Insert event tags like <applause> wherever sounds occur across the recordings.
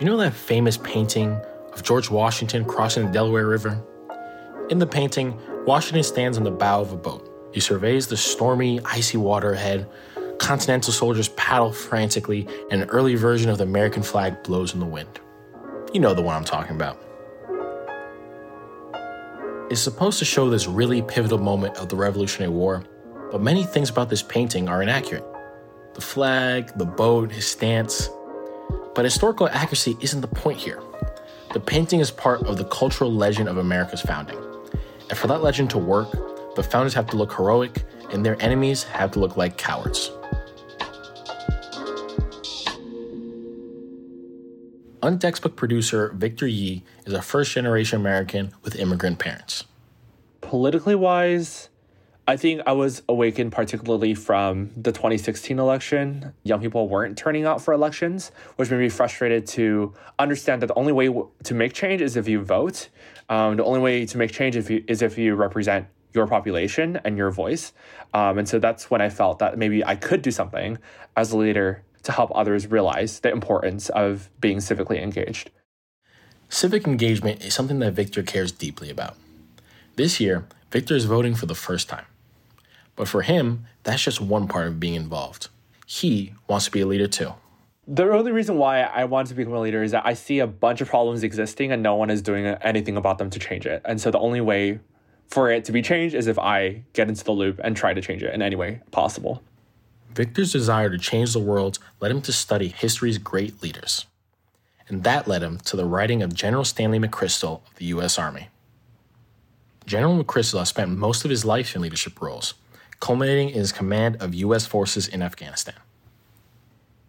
You know that famous painting of George Washington crossing the Delaware River? In the painting, Washington stands on the bow of a boat. He surveys the stormy, icy water ahead. Continental soldiers paddle frantically, and an early version of the American flag blows in the wind. You know the one I'm talking about. It's supposed to show this really pivotal moment of the Revolutionary War, but many things about this painting are inaccurate. The flag, the boat, his stance. But historical accuracy isn't the point here. The painting is part of the cultural legend of America's founding. And for that legend to work, the founders have to look heroic and their enemies have to look like cowards. Untextbooked producer Victor Yee is a first generation American with immigrant parents. Politically wise, I think I was awakened particularly from the 2016 election. Young people weren't turning out for elections, which made me frustrated to understand that the only way to make change is if you vote. Um, the only way to make change if you, is if you represent your population and your voice. Um, and so that's when I felt that maybe I could do something as a leader to help others realize the importance of being civically engaged. Civic engagement is something that Victor cares deeply about. This year, Victor is voting for the first time. But for him, that's just one part of being involved. He wants to be a leader too. The only reason why I want to become a leader is that I see a bunch of problems existing and no one is doing anything about them to change it. And so the only way for it to be changed is if I get into the loop and try to change it in any way possible. Victor's desire to change the world led him to study history's great leaders. And that led him to the writing of General Stanley McChrystal of the U.S. Army. General McChrystal spent most of his life in leadership roles, culminating in his command of U.S. forces in Afghanistan.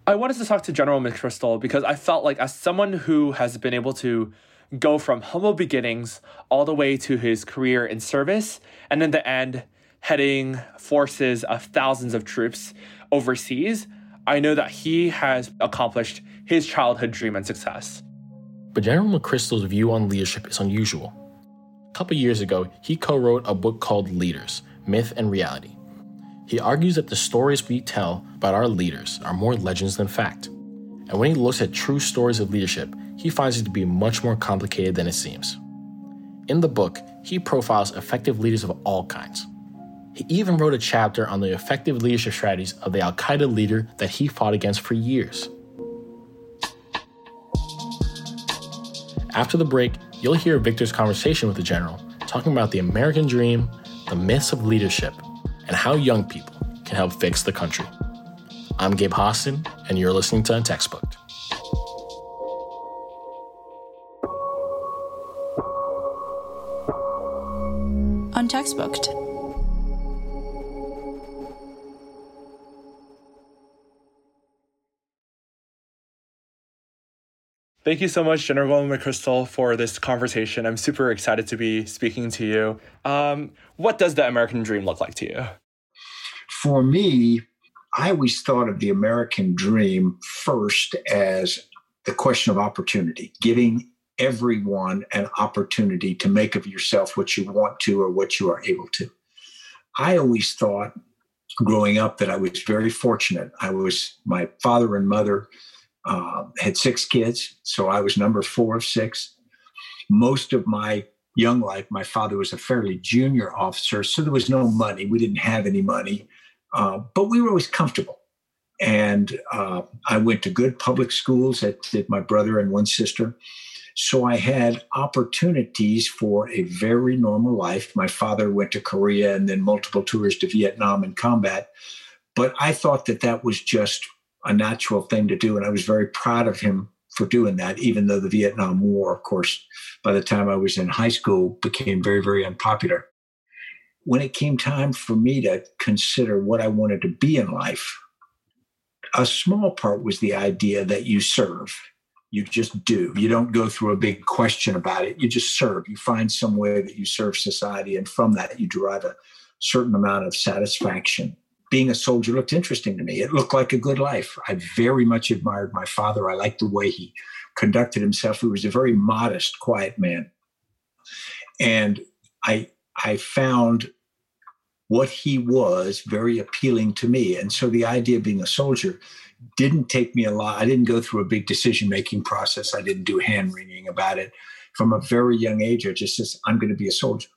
I wanted to talk to General McChrystal because I felt like, as someone who has been able to go from humble beginnings all the way to his career in service, and in the end, heading forces of thousands of troops overseas, I know that he has accomplished his childhood dream and success. But General McChrystal's view on leadership is unusual. A couple years ago, he co wrote a book called Leaders Myth and Reality. He argues that the stories we tell about our leaders are more legends than fact. And when he looks at true stories of leadership, he finds it to be much more complicated than it seems. In the book, he profiles effective leaders of all kinds he even wrote a chapter on the effective leadership strategies of the Al Qaeda leader that he fought against for years. After the break, you'll hear Victor's conversation with the general, talking about the American dream, the myths of leadership, and how young people can help fix the country. I'm Gabe Hostin, and you're listening to Untextbooked. Untextbooked. Thank you so much, General McChrystal, for this conversation. I'm super excited to be speaking to you. Um, what does the American dream look like to you? For me, I always thought of the American dream first as the question of opportunity, giving everyone an opportunity to make of yourself what you want to or what you are able to. I always thought growing up that I was very fortunate. I was, my father and mother uh, had six kids, so I was number four of six. Most of my young life, my father was a fairly junior officer, so there was no money. We didn't have any money, uh, but we were always comfortable. And uh, I went to good public schools, that did my brother and one sister. So I had opportunities for a very normal life. My father went to Korea and then multiple tours to Vietnam and combat. But I thought that that was just a natural thing to do. And I was very proud of him for doing that, even though the Vietnam War, of course, by the time I was in high school, became very, very unpopular. When it came time for me to consider what I wanted to be in life, a small part was the idea that you serve. You just do. You don't go through a big question about it. You just serve. You find some way that you serve society. And from that, you derive a certain amount of satisfaction being a soldier looked interesting to me. It looked like a good life. I very much admired my father. I liked the way he conducted himself. He was a very modest, quiet man. And I I found what he was very appealing to me. And so the idea of being a soldier didn't take me a lot. I didn't go through a big decision making process. I didn't do hand wringing about it. From a very young age, I just said, I'm going to be a soldier.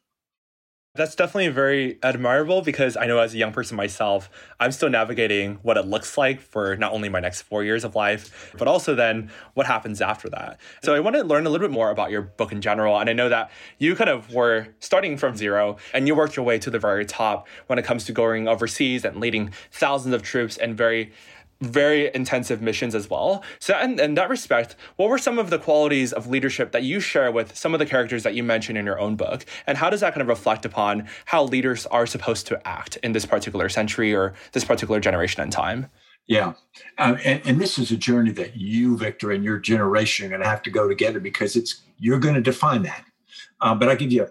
That's definitely very admirable because I know as a young person myself, I'm still navigating what it looks like for not only my next four years of life, but also then what happens after that. So I want to learn a little bit more about your book in general. And I know that you kind of were starting from zero and you worked your way to the very top when it comes to going overseas and leading thousands of troops and very very intensive missions as well. So, in, in that respect, what were some of the qualities of leadership that you share with some of the characters that you mention in your own book? And how does that kind of reflect upon how leaders are supposed to act in this particular century or this particular generation and time? Yeah. Um, and, and this is a journey that you, Victor, and your generation are going to have to go together because it's you're going to define that. Um, but I'll give you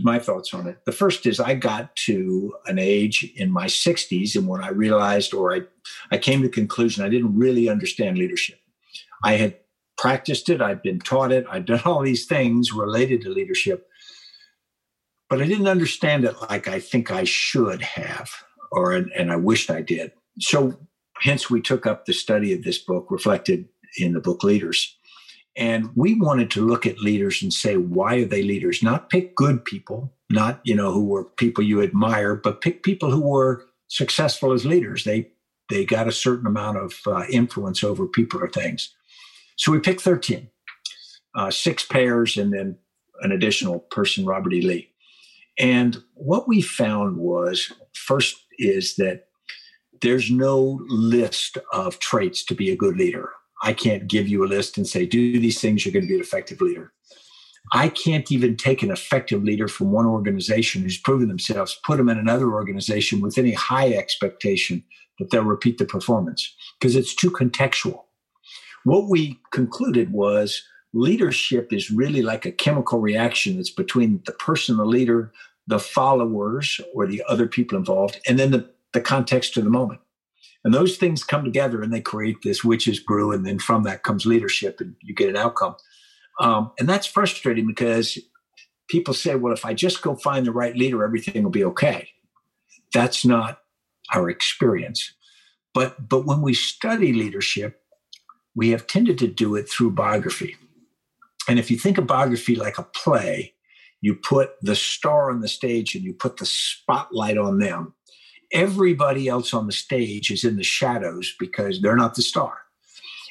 my thoughts on it. The first is I got to an age in my 60s, and when I realized or I, I came to the conclusion I didn't really understand leadership. I had practiced it, I'd been taught it, I'd done all these things related to leadership, but I didn't understand it like I think I should have, or and I wished I did. So hence we took up the study of this book reflected in the book Leaders. And we wanted to look at leaders and say, why are they leaders? Not pick good people, not, you know, who were people you admire, but pick people who were successful as leaders. They they got a certain amount of uh, influence over people or things. So we picked 13, uh, six pairs, and then an additional person, Robert E. Lee. And what we found was first is that there's no list of traits to be a good leader. I can't give you a list and say, do these things, you're going to be an effective leader. I can't even take an effective leader from one organization who's proven themselves, put them in another organization with any high expectation that they'll repeat the performance because it's too contextual. What we concluded was leadership is really like a chemical reaction that's between the person, the leader, the followers, or the other people involved, and then the, the context of the moment. And those things come together and they create this witch's brew. And then from that comes leadership and you get an outcome. Um, and that's frustrating because people say, well, if I just go find the right leader, everything will be okay. That's not our experience. But, but when we study leadership, we have tended to do it through biography. And if you think of biography like a play, you put the star on the stage and you put the spotlight on them everybody else on the stage is in the shadows because they're not the star.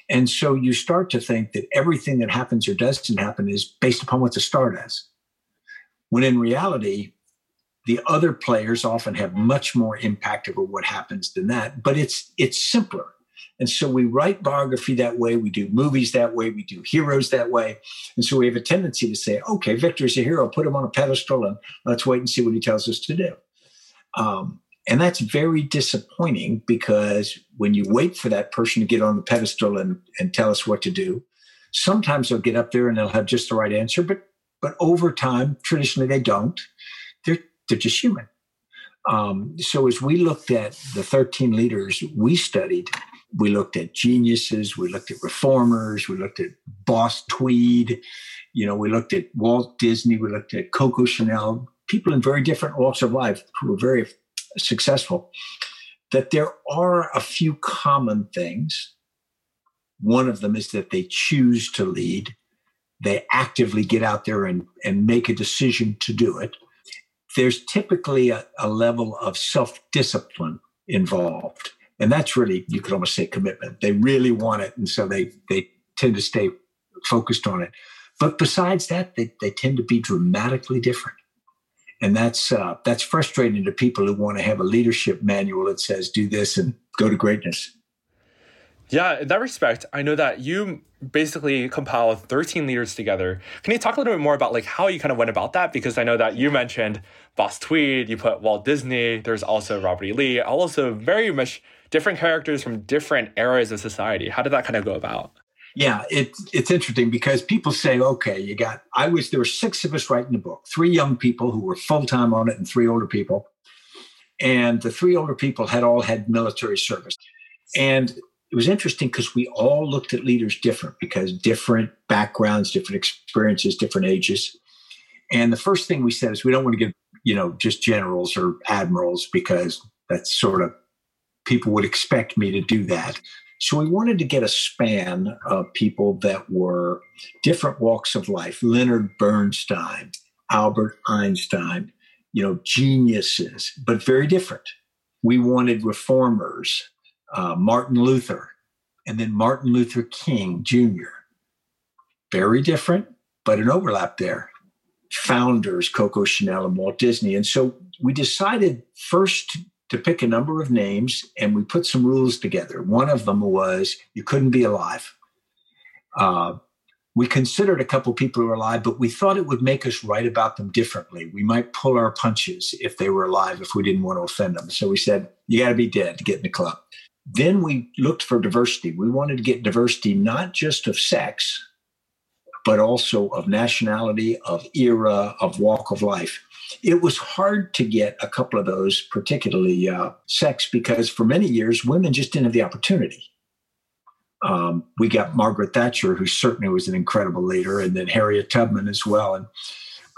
And so you start to think that everything that happens or doesn't happen is based upon what the star does. When in reality, the other players often have much more impact over what happens than that, but it's it's simpler. And so we write biography that way, we do movies that way, we do heroes that way. And so we have a tendency to say, okay, Victor's a hero, put him on a pedestal and let's wait and see what he tells us to do. Um, and that's very disappointing because when you wait for that person to get on the pedestal and, and tell us what to do, sometimes they'll get up there and they'll have just the right answer, but but over time, traditionally they don't. They're they're just human. Um, so as we looked at the 13 leaders we studied, we looked at geniuses, we looked at reformers, we looked at Boss Tweed, you know, we looked at Walt Disney, we looked at Coco Chanel, people in very different walks of life who were very successful, that there are a few common things. One of them is that they choose to lead, they actively get out there and, and make a decision to do it. There's typically a, a level of self discipline involved. And that's really, you could almost say commitment. They really want it. And so they, they tend to stay focused on it. But besides that, they, they tend to be dramatically different and that's uh, that's frustrating to people who want to have a leadership manual that says do this and go to greatness. Yeah, in that respect, I know that you basically compiled 13 leaders together. Can you talk a little bit more about like how you kind of went about that? Because I know that you mentioned Boss Tweed, you put Walt Disney, there's also Robert E. Lee, also very much different characters from different eras of society. How did that kind of go about? Yeah, it's it's interesting because people say, okay, you got. I was there were six of us writing the book, three young people who were full time on it, and three older people. And the three older people had all had military service, and it was interesting because we all looked at leaders different because different backgrounds, different experiences, different ages. And the first thing we said is we don't want to give you know just generals or admirals because that's sort of people would expect me to do that. So we wanted to get a span of people that were different walks of life Leonard Bernstein, Albert Einstein, you know, geniuses, but very different. We wanted reformers, uh, Martin Luther, and then Martin Luther King Jr. Very different, but an overlap there. Founders, Coco Chanel and Walt Disney. And so we decided first to pick a number of names and we put some rules together. One of them was you couldn't be alive. Uh, we considered a couple people who were alive, but we thought it would make us write about them differently. We might pull our punches if they were alive, if we didn't want to offend them. So we said, you got to be dead to get in the club. Then we looked for diversity. We wanted to get diversity not just of sex, but also of nationality, of era, of walk of life. It was hard to get a couple of those, particularly uh, sex, because for many years, women just didn't have the opportunity. Um, we got Margaret Thatcher, who certainly was an incredible leader, and then Harriet Tubman as well, and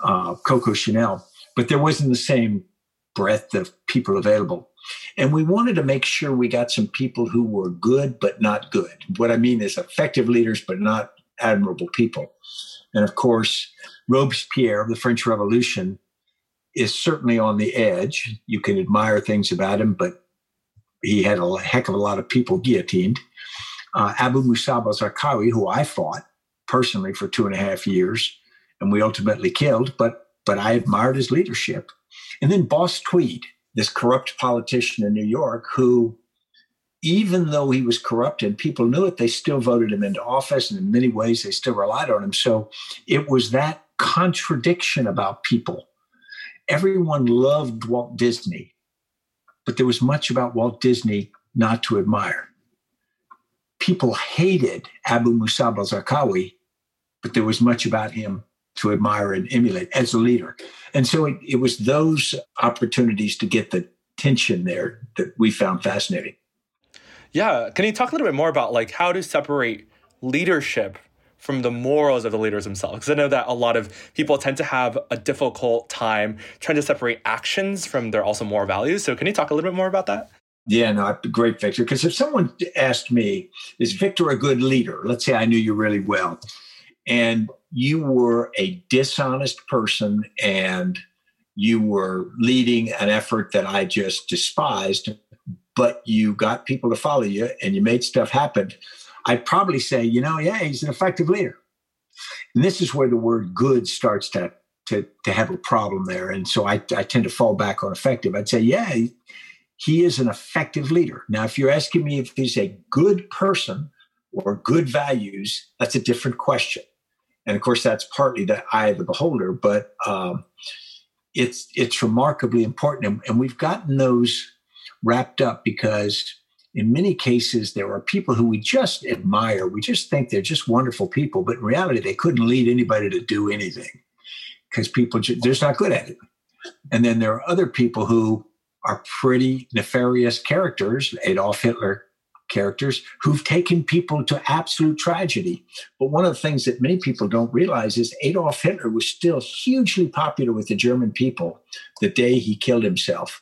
uh, Coco Chanel. But there wasn't the same breadth of people available. And we wanted to make sure we got some people who were good but not good. What I mean is effective leaders but not admirable people. And of course, Robespierre, of the French Revolution, is certainly on the edge. You can admire things about him, but he had a heck of a lot of people guillotined. Uh, Abu Musab al Zarqawi, who I fought personally for two and a half years, and we ultimately killed, but but I admired his leadership. And then Boss Tweed, this corrupt politician in New York who, even though he was corrupt and people knew it, they still voted him into office. And in many ways, they still relied on him. So it was that contradiction about people. Everyone loved Walt Disney, but there was much about Walt Disney not to admire. People hated Abu Musab al Zarqawi, but there was much about him to admire and emulate as a leader. And so it, it was those opportunities to get the tension there that we found fascinating. Yeah. Can you talk a little bit more about like how to separate leadership from the morals of the leaders themselves? Because I know that a lot of people tend to have a difficult time trying to separate actions from their also moral values. So can you talk a little bit more about that? Yeah, no, great, Victor. Because if someone asked me, is Victor a good leader? Let's say I knew you really well, and you were a dishonest person and you were leading an effort that I just despised, but you got people to follow you and you made stuff happen, I'd probably say, you know, yeah, he's an effective leader. And this is where the word good starts to to, to have a problem there. And so I, I tend to fall back on effective. I'd say, yeah, he, is an effective leader. Now, if you're asking me if he's a good person or good values, that's a different question and of course that's partly the eye of the beholder but um, it's it's remarkably important and, and we've gotten those wrapped up because in many cases there are people who we just admire we just think they're just wonderful people but in reality they couldn't lead anybody to do anything because people just, they're just not good at it and then there are other people who are pretty nefarious characters adolf hitler characters who've taken people to absolute tragedy. But one of the things that many people don't realize is Adolf Hitler was still hugely popular with the German people the day he killed himself.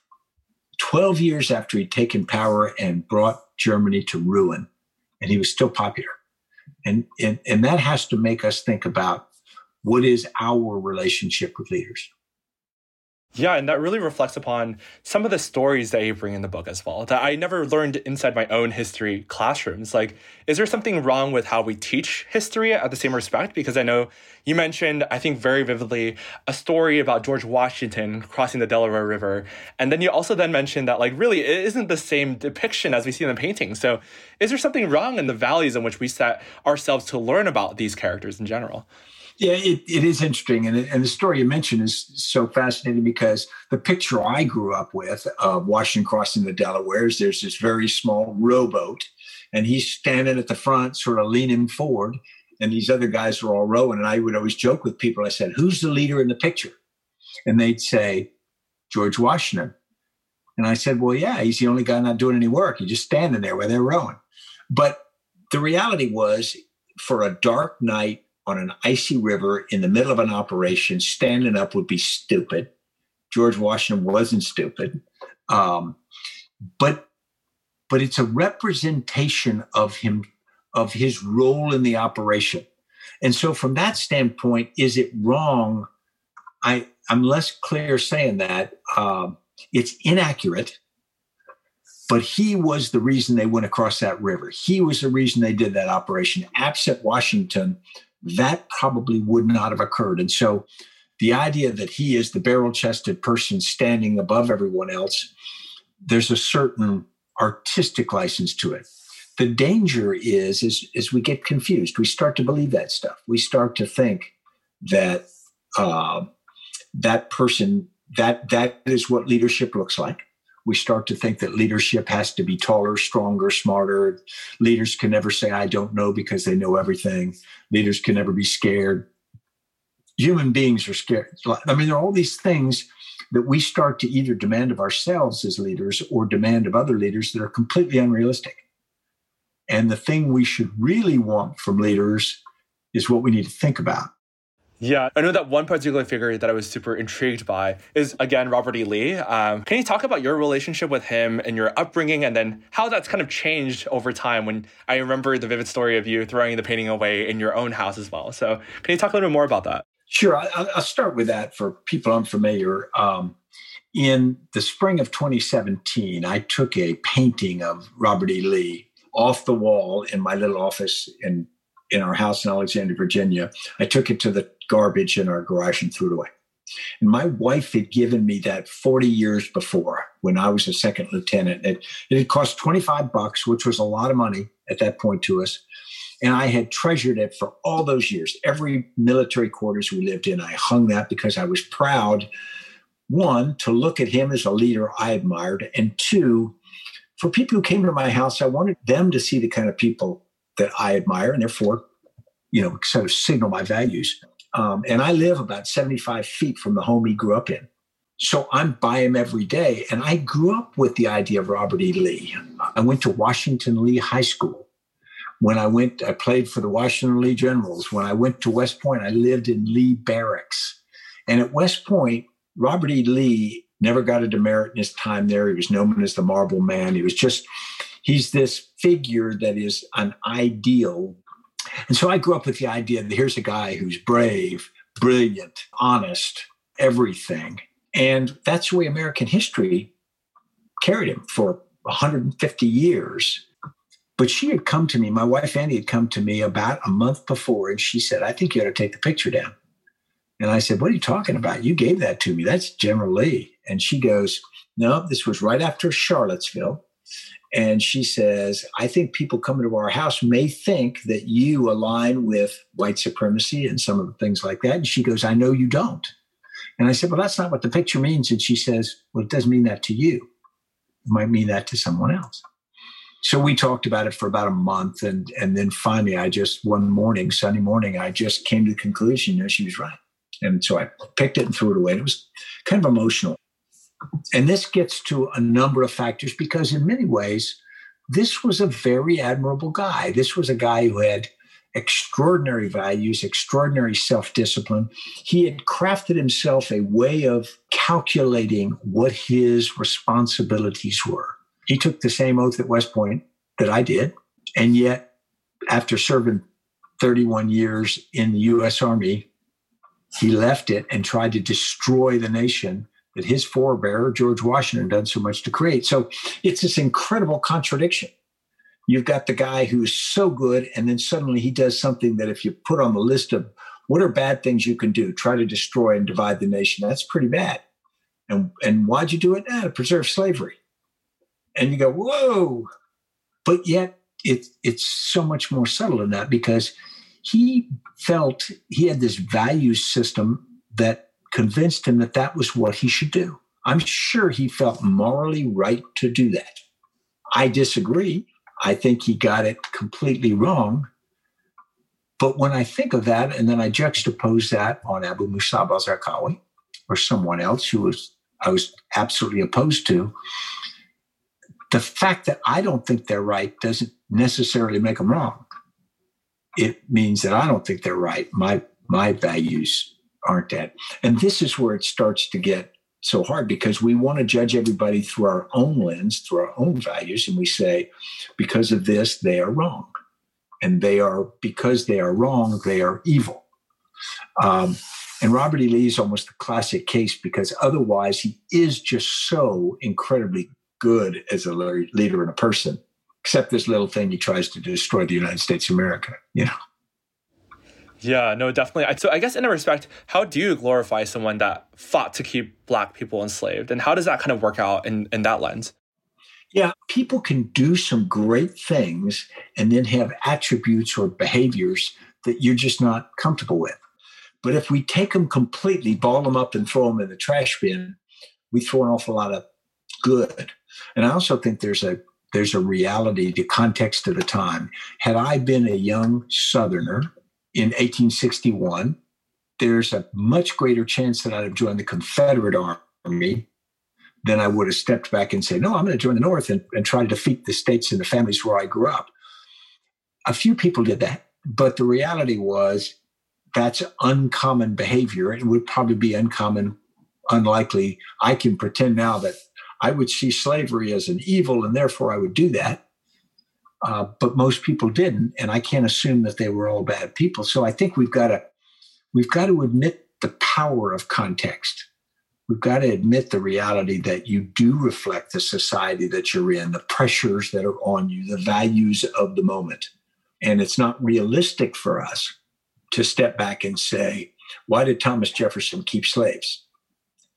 12 years after he'd taken power and brought Germany to ruin, and he was still popular. And, and, and that has to make us think about what is our relationship with leaders. Yeah, and that really reflects upon some of the stories that you bring in the book as well that I never learned inside my own history classrooms. Like, is there something wrong with how we teach history at the same respect? Because I know you mentioned, I think very vividly, a story about George Washington crossing the Delaware River. And then you also then mentioned that, like, really, it isn't the same depiction as we see in the painting. So, is there something wrong in the values in which we set ourselves to learn about these characters in general? Yeah, it, it is interesting. And, and the story you mentioned is so fascinating because the picture I grew up with of Washington crossing the Delaware is there's this very small rowboat, and he's standing at the front, sort of leaning forward, and these other guys are all rowing. And I would always joke with people, I said, Who's the leader in the picture? And they'd say, George Washington. And I said, Well, yeah, he's the only guy not doing any work. He's just standing there where they're rowing. But the reality was, for a dark night on an icy river in the middle of an operation, standing up would be stupid. George Washington wasn't stupid. Um, but but it's a representation of him, of his role in the operation. And so, from that standpoint, is it wrong? I, I'm less clear saying that. Um, it's inaccurate, but he was the reason they went across that river. He was the reason they did that operation. Absent Washington, that probably would not have occurred. And so, the idea that he is the barrel chested person standing above everyone else, there's a certain artistic license to it. The danger is, is, is we get confused. We start to believe that stuff. We start to think that uh, that person that that is what leadership looks like. We start to think that leadership has to be taller, stronger, smarter. Leaders can never say "I don't know" because they know everything. Leaders can never be scared. Human beings are scared. I mean, there are all these things that we start to either demand of ourselves as leaders or demand of other leaders that are completely unrealistic. And the thing we should really want from leaders is what we need to think about. Yeah, I know that one particular figure that I was super intrigued by is again Robert E. Lee. Um, can you talk about your relationship with him and your upbringing, and then how that's kind of changed over time? When I remember the vivid story of you throwing the painting away in your own house as well. So, can you talk a little bit more about that? Sure, I, will start with that for people unfamiliar. Um, in the spring of 2017, I took a painting of Robert E. Lee off the wall in my little office in in our house in Alexandria, Virginia. I took it to the garbage in our garage and threw it away. And my wife had given me that 40 years before when I was a second lieutenant. It, it had cost 25 bucks, which was a lot of money at that point to us. And I had treasured it for all those years. Every military quarters we lived in, I hung that because I was proud, one, to look at him as a leader I admired, and two, for people who came to my house, I wanted them to see the kind of people that I admire and therefore, you know, sort of signal my values. Um, and I live about 75 feet from the home he grew up in. So I'm by him every day. And I grew up with the idea of Robert E. Lee. I went to Washington Lee High School. When I went, I played for the Washington Lee Generals. When I went to West Point, I lived in Lee Barracks. And at West Point, Robert E. Lee never got a demerit in his time there. He was known as the Marble Man. He was just, he's this figure that is an ideal. And so I grew up with the idea that here's a guy who's brave, brilliant, honest, everything. And that's the way American history carried him for 150 years. But she had come to me, my wife Annie had come to me about a month before, and she said, I think you ought to take the picture down. And I said, What are you talking about? You gave that to me. That's General Lee. And she goes, No, this was right after Charlottesville. And she says, I think people coming to our house may think that you align with white supremacy and some of the things like that. And she goes, I know you don't. And I said, Well, that's not what the picture means. And she says, Well, it doesn't mean that to you. It might mean that to someone else so we talked about it for about a month and and then finally i just one morning sunday morning i just came to the conclusion you know she was right and so i picked it and threw it away it was kind of emotional and this gets to a number of factors because in many ways this was a very admirable guy. This was a guy who had extraordinary values extraordinary self-discipline. He had crafted himself a way of calculating what his responsibilities were. He took the same oath at West Point that I did. And yet, after serving 31 years in the US Army, he left it and tried to destroy the nation that his forebearer, George Washington, done so much to create. So it's this incredible contradiction. You've got the guy who's so good, and then suddenly he does something that if you put on the list of what are bad things you can do, try to destroy and divide the nation, that's pretty bad. And, and why'd you do it? Ah, to preserve slavery and you go, whoa. But yet it, it's so much more subtle than that because he felt he had this value system that convinced him that that was what he should do. I'm sure he felt morally right to do that. I disagree. I think he got it completely wrong. But when I think of that, and then I juxtapose that on Abu Musab al-Zarqawi or someone else who was I was absolutely opposed to, the fact that I don't think they're right doesn't necessarily make them wrong. It means that I don't think they're right. My my values aren't that. And this is where it starts to get so hard because we want to judge everybody through our own lens, through our own values, and we say, because of this, they are wrong, and they are because they are wrong, they are evil. Um, and Robert E. Lee is almost the classic case because otherwise he is just so incredibly good as a leader and a person, except this little thing he tries to destroy the United States of America, you know. Yeah, no, definitely. So I guess in a respect, how do you glorify someone that fought to keep black people enslaved? And how does that kind of work out in, in that lens? Yeah, people can do some great things and then have attributes or behaviors that you're just not comfortable with. But if we take them completely, ball them up and throw them in the trash bin, we throw an awful lot of good. And I also think there's a there's a reality, the context of the time. Had I been a young Southerner in 1861, there's a much greater chance that I'd have joined the Confederate Army than I would have stepped back and said, no, I'm going to join the North and, and try to defeat the states and the families where I grew up. A few people did that, but the reality was that's uncommon behavior. It would probably be uncommon, unlikely. I can pretend now that I would see slavery as an evil and therefore I would do that. Uh, but most people didn't, and I can't assume that they were all bad people. So I think we've got to we've got to admit the power of context. We've got to admit the reality that you do reflect the society that you're in, the pressures that are on you, the values of the moment. And it's not realistic for us to step back and say, why did Thomas Jefferson keep slaves?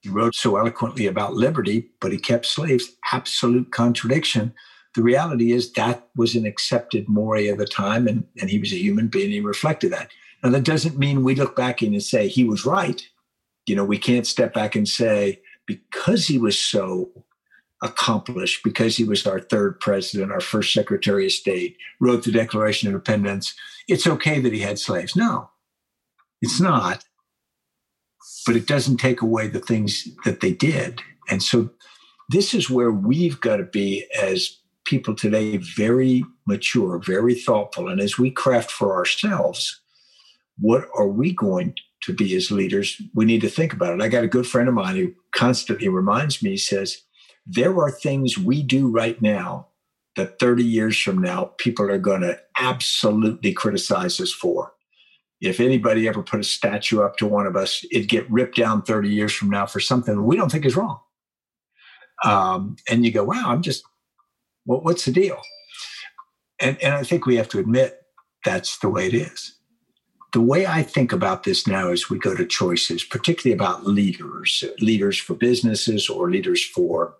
He wrote so eloquently about liberty, but he kept slaves. Absolute contradiction. The reality is that was an accepted moray of the time, and, and he was a human being. He reflected that. Now, that doesn't mean we look back and say he was right. You know, we can't step back and say, because he was so accomplished, because he was our third president, our first secretary of state, wrote the Declaration of Independence, it's okay that he had slaves. No, it's not. But it doesn't take away the things that they did. And so this is where we've got to be as people today very mature, very thoughtful. And as we craft for ourselves, what are we going to be as leaders? We need to think about it. I got a good friend of mine who constantly reminds me, he says, there are things we do right now that 30 years from now, people are going to absolutely criticize us for. If anybody ever put a statue up to one of us, it'd get ripped down 30 years from now for something we don't think is wrong. Um, and you go, wow, I'm just, well, what's the deal? And, and I think we have to admit that's the way it is. The way I think about this now as we go to choices, particularly about leaders, leaders for businesses or leaders for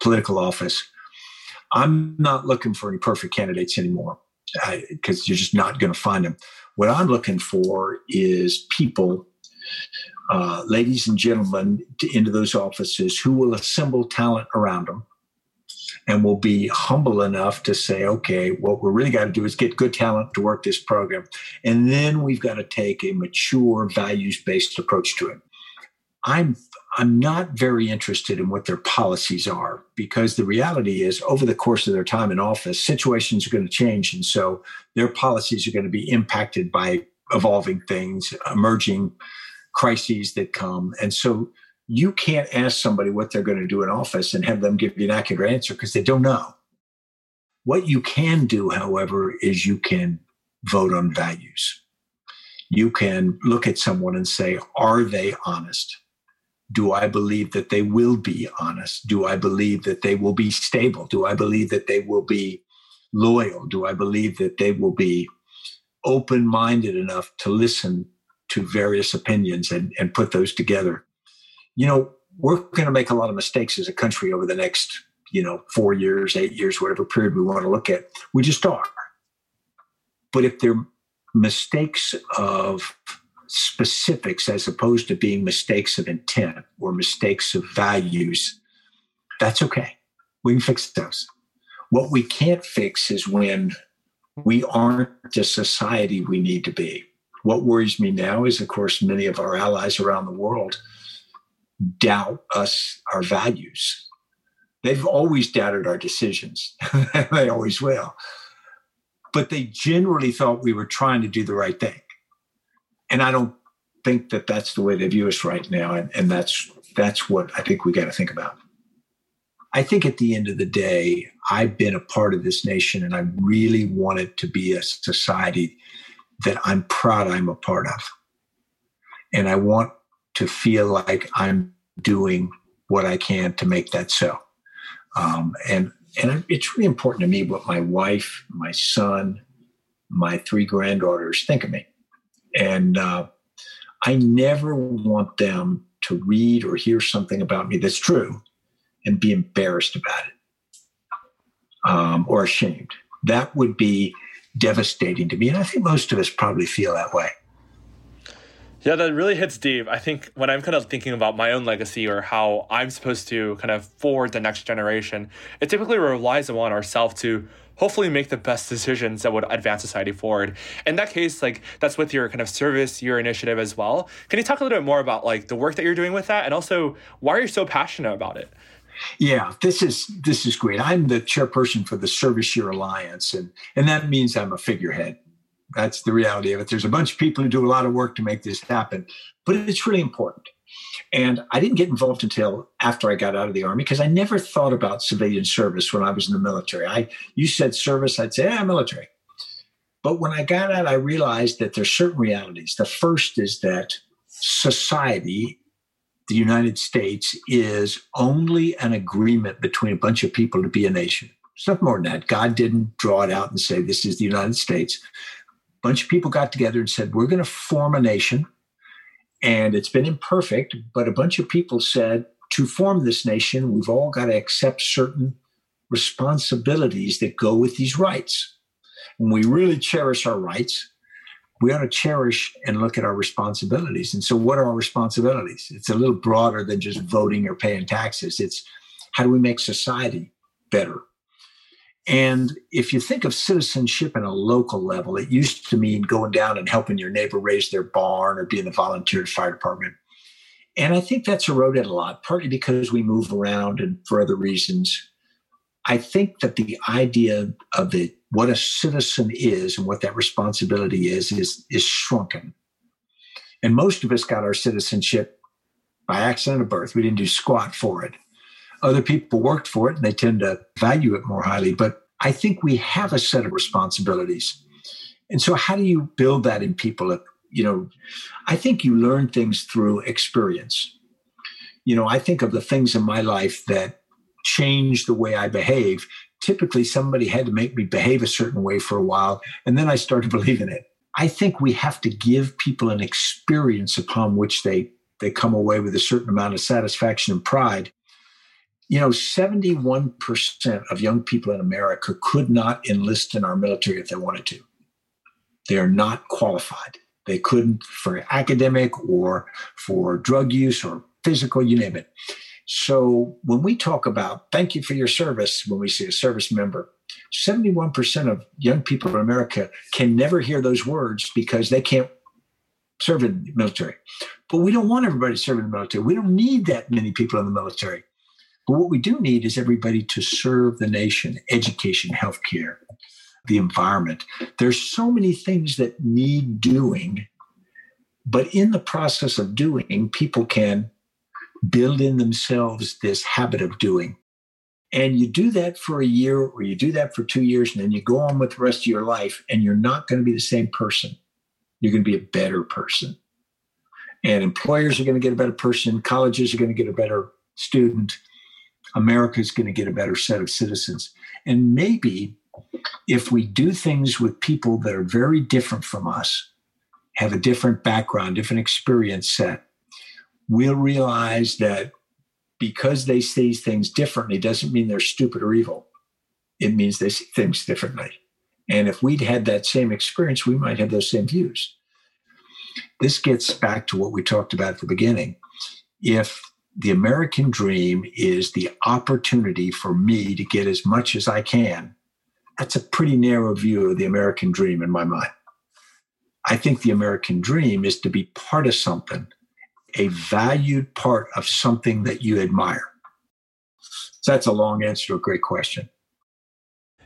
political office, I'm not looking for any perfect candidates anymore because you're just not going to find them. What I'm looking for is people, uh, ladies and gentlemen, to, into those offices who will assemble talent around them and will be humble enough to say, okay, what we're really got to do is get good talent to work this program. And then we've got to take a mature, values based approach to it. I'm I'm not very interested in what their policies are because the reality is, over the course of their time in office, situations are going to change. And so their policies are going to be impacted by evolving things, emerging crises that come. And so you can't ask somebody what they're going to do in office and have them give you an accurate answer because they don't know. What you can do, however, is you can vote on values. You can look at someone and say, are they honest? do I believe that they will be honest? Do I believe that they will be stable? Do I believe that they will be loyal? Do I believe that they will be open minded enough to listen to various opinions and, and put those together? You know, we're going to make a lot of mistakes as a country over the next, you know, four years, eight years, whatever period we want to look at. We just are. But if they're mistakes of specifics as opposed to being mistakes of intent or mistakes of values, that's okay. We can fix those. What we can't fix is when we aren't the society we need to be. What worries me now is, of course, many of our allies around the world doubt us, our values. They've always doubted our decisions, <laughs> they always will. But they generally thought we were trying to do the right thing and I don't think that that's the way they view us right now, and, and that's That's what I think we got to think about. I think at the end of the day, I've been a part of this nation and I really want it to be a society that I'm proud I'm a part of. And I want to feel like I'm doing what I can to make that so. Um, and and it's really important to me what my wife, my son, my three granddaughters think of me. And uh, I never want them to read or hear something about me that's true and be embarrassed about it um, or ashamed. That would be devastating to me. And I think most of us probably feel that way. Yeah, that really hits deep. I think when I'm kind of thinking about my own legacy or how I'm supposed to kind of forward the next generation, it typically relies on ourselves to hopefully make the best decisions that would advance society forward. In that case, like that's with your kind of service, your initiative as well. Can you talk a little bit more about like the work that you're doing with that and also why are you so passionate about it? Yeah, this is this is great. I'm the chairperson for the Service Year Alliance, and and that means I'm a figurehead. That's the reality of it. There's a bunch of people who do a lot of work to make this happen, but it's really important. And I didn't get involved until after I got out of the army because I never thought about civilian service when I was in the military. I you said service, I'd say, yeah, military. But when I got out, I realized that there's certain realities. The first is that society the United States is only an agreement between a bunch of people to be a nation. It's nothing more than that. God didn't draw it out and say, this is the United States. A bunch of people got together and said, we're going to form a nation. And it's been imperfect, but a bunch of people said, to form this nation, we've all got to accept certain responsibilities that go with these rights. And we really cherish our rights we ought to cherish and look at our responsibilities. And so, what are our responsibilities? It's a little broader than just voting or paying taxes. It's how do we make society better? And if you think of citizenship at a local level, it used to mean going down and helping your neighbor raise their barn or being a volunteer fire department. And I think that's eroded a lot, partly because we move around and for other reasons. I think that the idea of the what a citizen is and what that responsibility is is is shrunken. And most of us got our citizenship by accident of birth. We didn't do squat for it. Other people worked for it and they tend to value it more highly. But I think we have a set of responsibilities. And so how do you build that in people? You know, I think you learn things through experience. You know, I think of the things in my life that change the way I behave typically somebody had to make me behave a certain way for a while, and then I started <laughs> believing it. I think we have to give people an experience upon which they they come away with a certain amount of satisfaction and pride. You know, 71% of young people in America could not enlist in our military if they wanted to. They are not qualified. They couldn't for academic or for drug use or physical, you name it. So when we talk about thank you for your service, when we see a service member, 71% of young people in America can never hear those words because they can't serve in the military. But we don't want everybody to serve in the military. We don't need that many people in the military. But what we do need is everybody to serve the nation, education, healthcare, the environment. There's so many things that need doing, but in the process of doing, people can build in themselves this habit of doing. And you do that for a year or you do that for two years, and then you go on with the rest of your life, and you're not going to be the same person. You're going to be a better person. And employers are going to get a better person, colleges are going to get a better student, America is going to get a better set of citizens. And maybe if we do things with people that are very different from us, have a different background, different experience set, we'll realize that because they see things differently doesn't mean they're stupid or evil. It means they see things differently. And if we'd had that same experience, we might have those same views. This gets back to what we talked about at the beginning. If the American dream is the opportunity for me to get as much as I can, that's a pretty narrow view of the American dream in my mind. I think the American dream is to be part of something a valued part of something that you admire? So that's a long answer to a great question.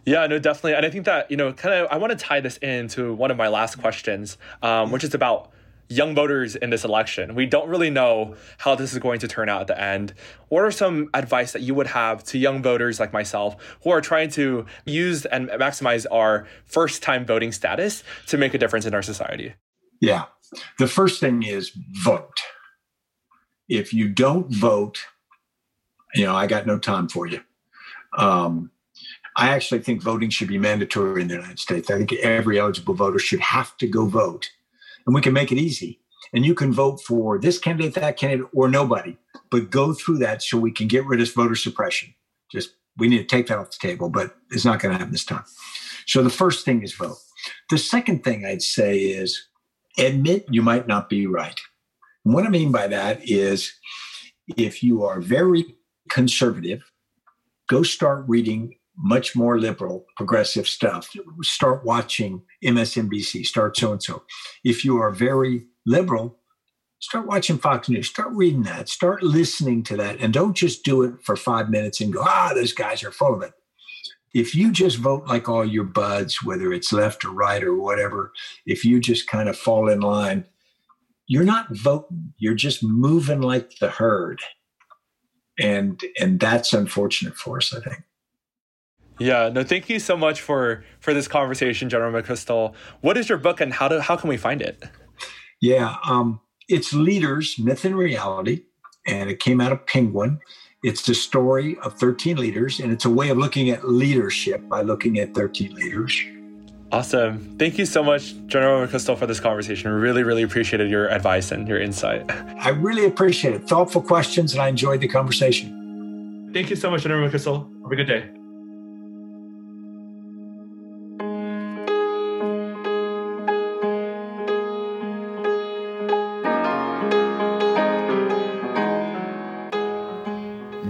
Yeah, no, definitely. And I think that, you know, kind of, I want to tie this into one of my last questions, um, which is about young voters in this election. We don't really know how this is going to turn out at the end. What are some advice that you would have to young voters like myself who are trying to use and maximize our first time voting status to make a difference in our society? Yeah. The first thing is vote. If you don't vote, you know, I got no time for you. Um, I actually think voting should be mandatory in the United States. I think every eligible voter should have to go vote. And we can make it easy. And you can vote for this candidate, that candidate, or nobody, but go through that so we can get rid of voter suppression. Just we need to take that off the table, but it's not going to happen this time. So the first thing is vote. The second thing I'd say is admit you might not be right. And what I mean by that is if you are very conservative, go start reading much more liberal, progressive stuff. Start watching MSNBC, start so and so. If you are very liberal, start watching Fox News, start reading that, start listening to that, and don't just do it for five minutes and go, ah, those guys are full of it. If you just vote like all your buds, whether it's left or right or whatever, if you just kind of fall in line, you're not voting, you're just moving like the herd. And and that's unfortunate for us, I think. Yeah, no, thank you so much for for this conversation, General McChrystal. What is your book, and how do how can we find it? Yeah, um, it's Leaders, Myth and Reality, and it came out of Penguin. It's the story of 13 leaders, and it's a way of looking at leadership by looking at 13 leaders. Awesome. Thank you so much, General McChrystal, for this conversation. Really, really appreciated your advice and your insight. <laughs> I really appreciate it. Thoughtful questions, and I enjoyed the conversation. Thank you so much, General McChrystal. Have a good day.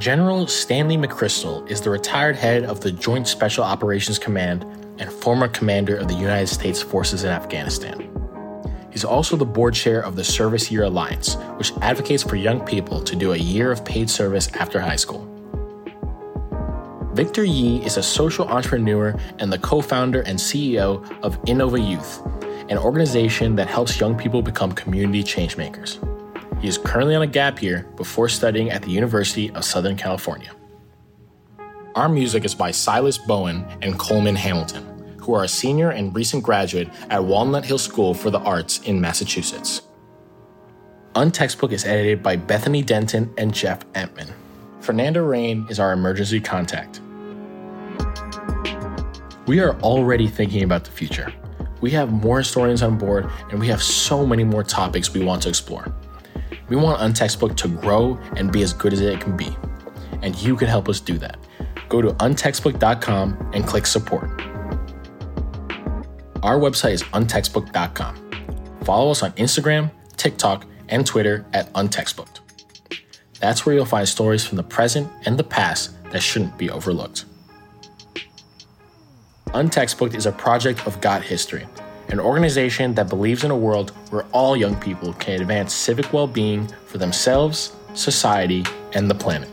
General Stanley McChrystal is the retired head of the Joint Special Operations Command and former commander of the United States forces in Afghanistan. He's also the board chair of the Service Year Alliance, which advocates for young people to do a year of paid service after high school. Victor Yee is a social entrepreneur and the co founder and CEO of Innova Youth, an organization that helps young people become community changemakers. He is currently on a gap year before studying at the University of Southern California. Our music is by Silas Bowen and Coleman Hamilton, who are a senior and recent graduate at Walnut Hill School for the Arts in Massachusetts. Untextbooked is edited by Bethany Denton and Jeff Entman. Fernanda Rain is our emergency contact. We are already thinking about the future. We have more historians on board, and we have so many more topics we want to explore. We want Untextbooked to grow and be as good as it can be. And you can help us do that. Go to untextbook.com and click support. Our website is untextbook.com. Follow us on Instagram, TikTok, and Twitter at untextbooked. That's where you'll find stories from the present and the past that shouldn't be overlooked. Untextbooked is a project of Got History an organization that believes in a world where all young people can advance civic well being for themselves, society, and the planet.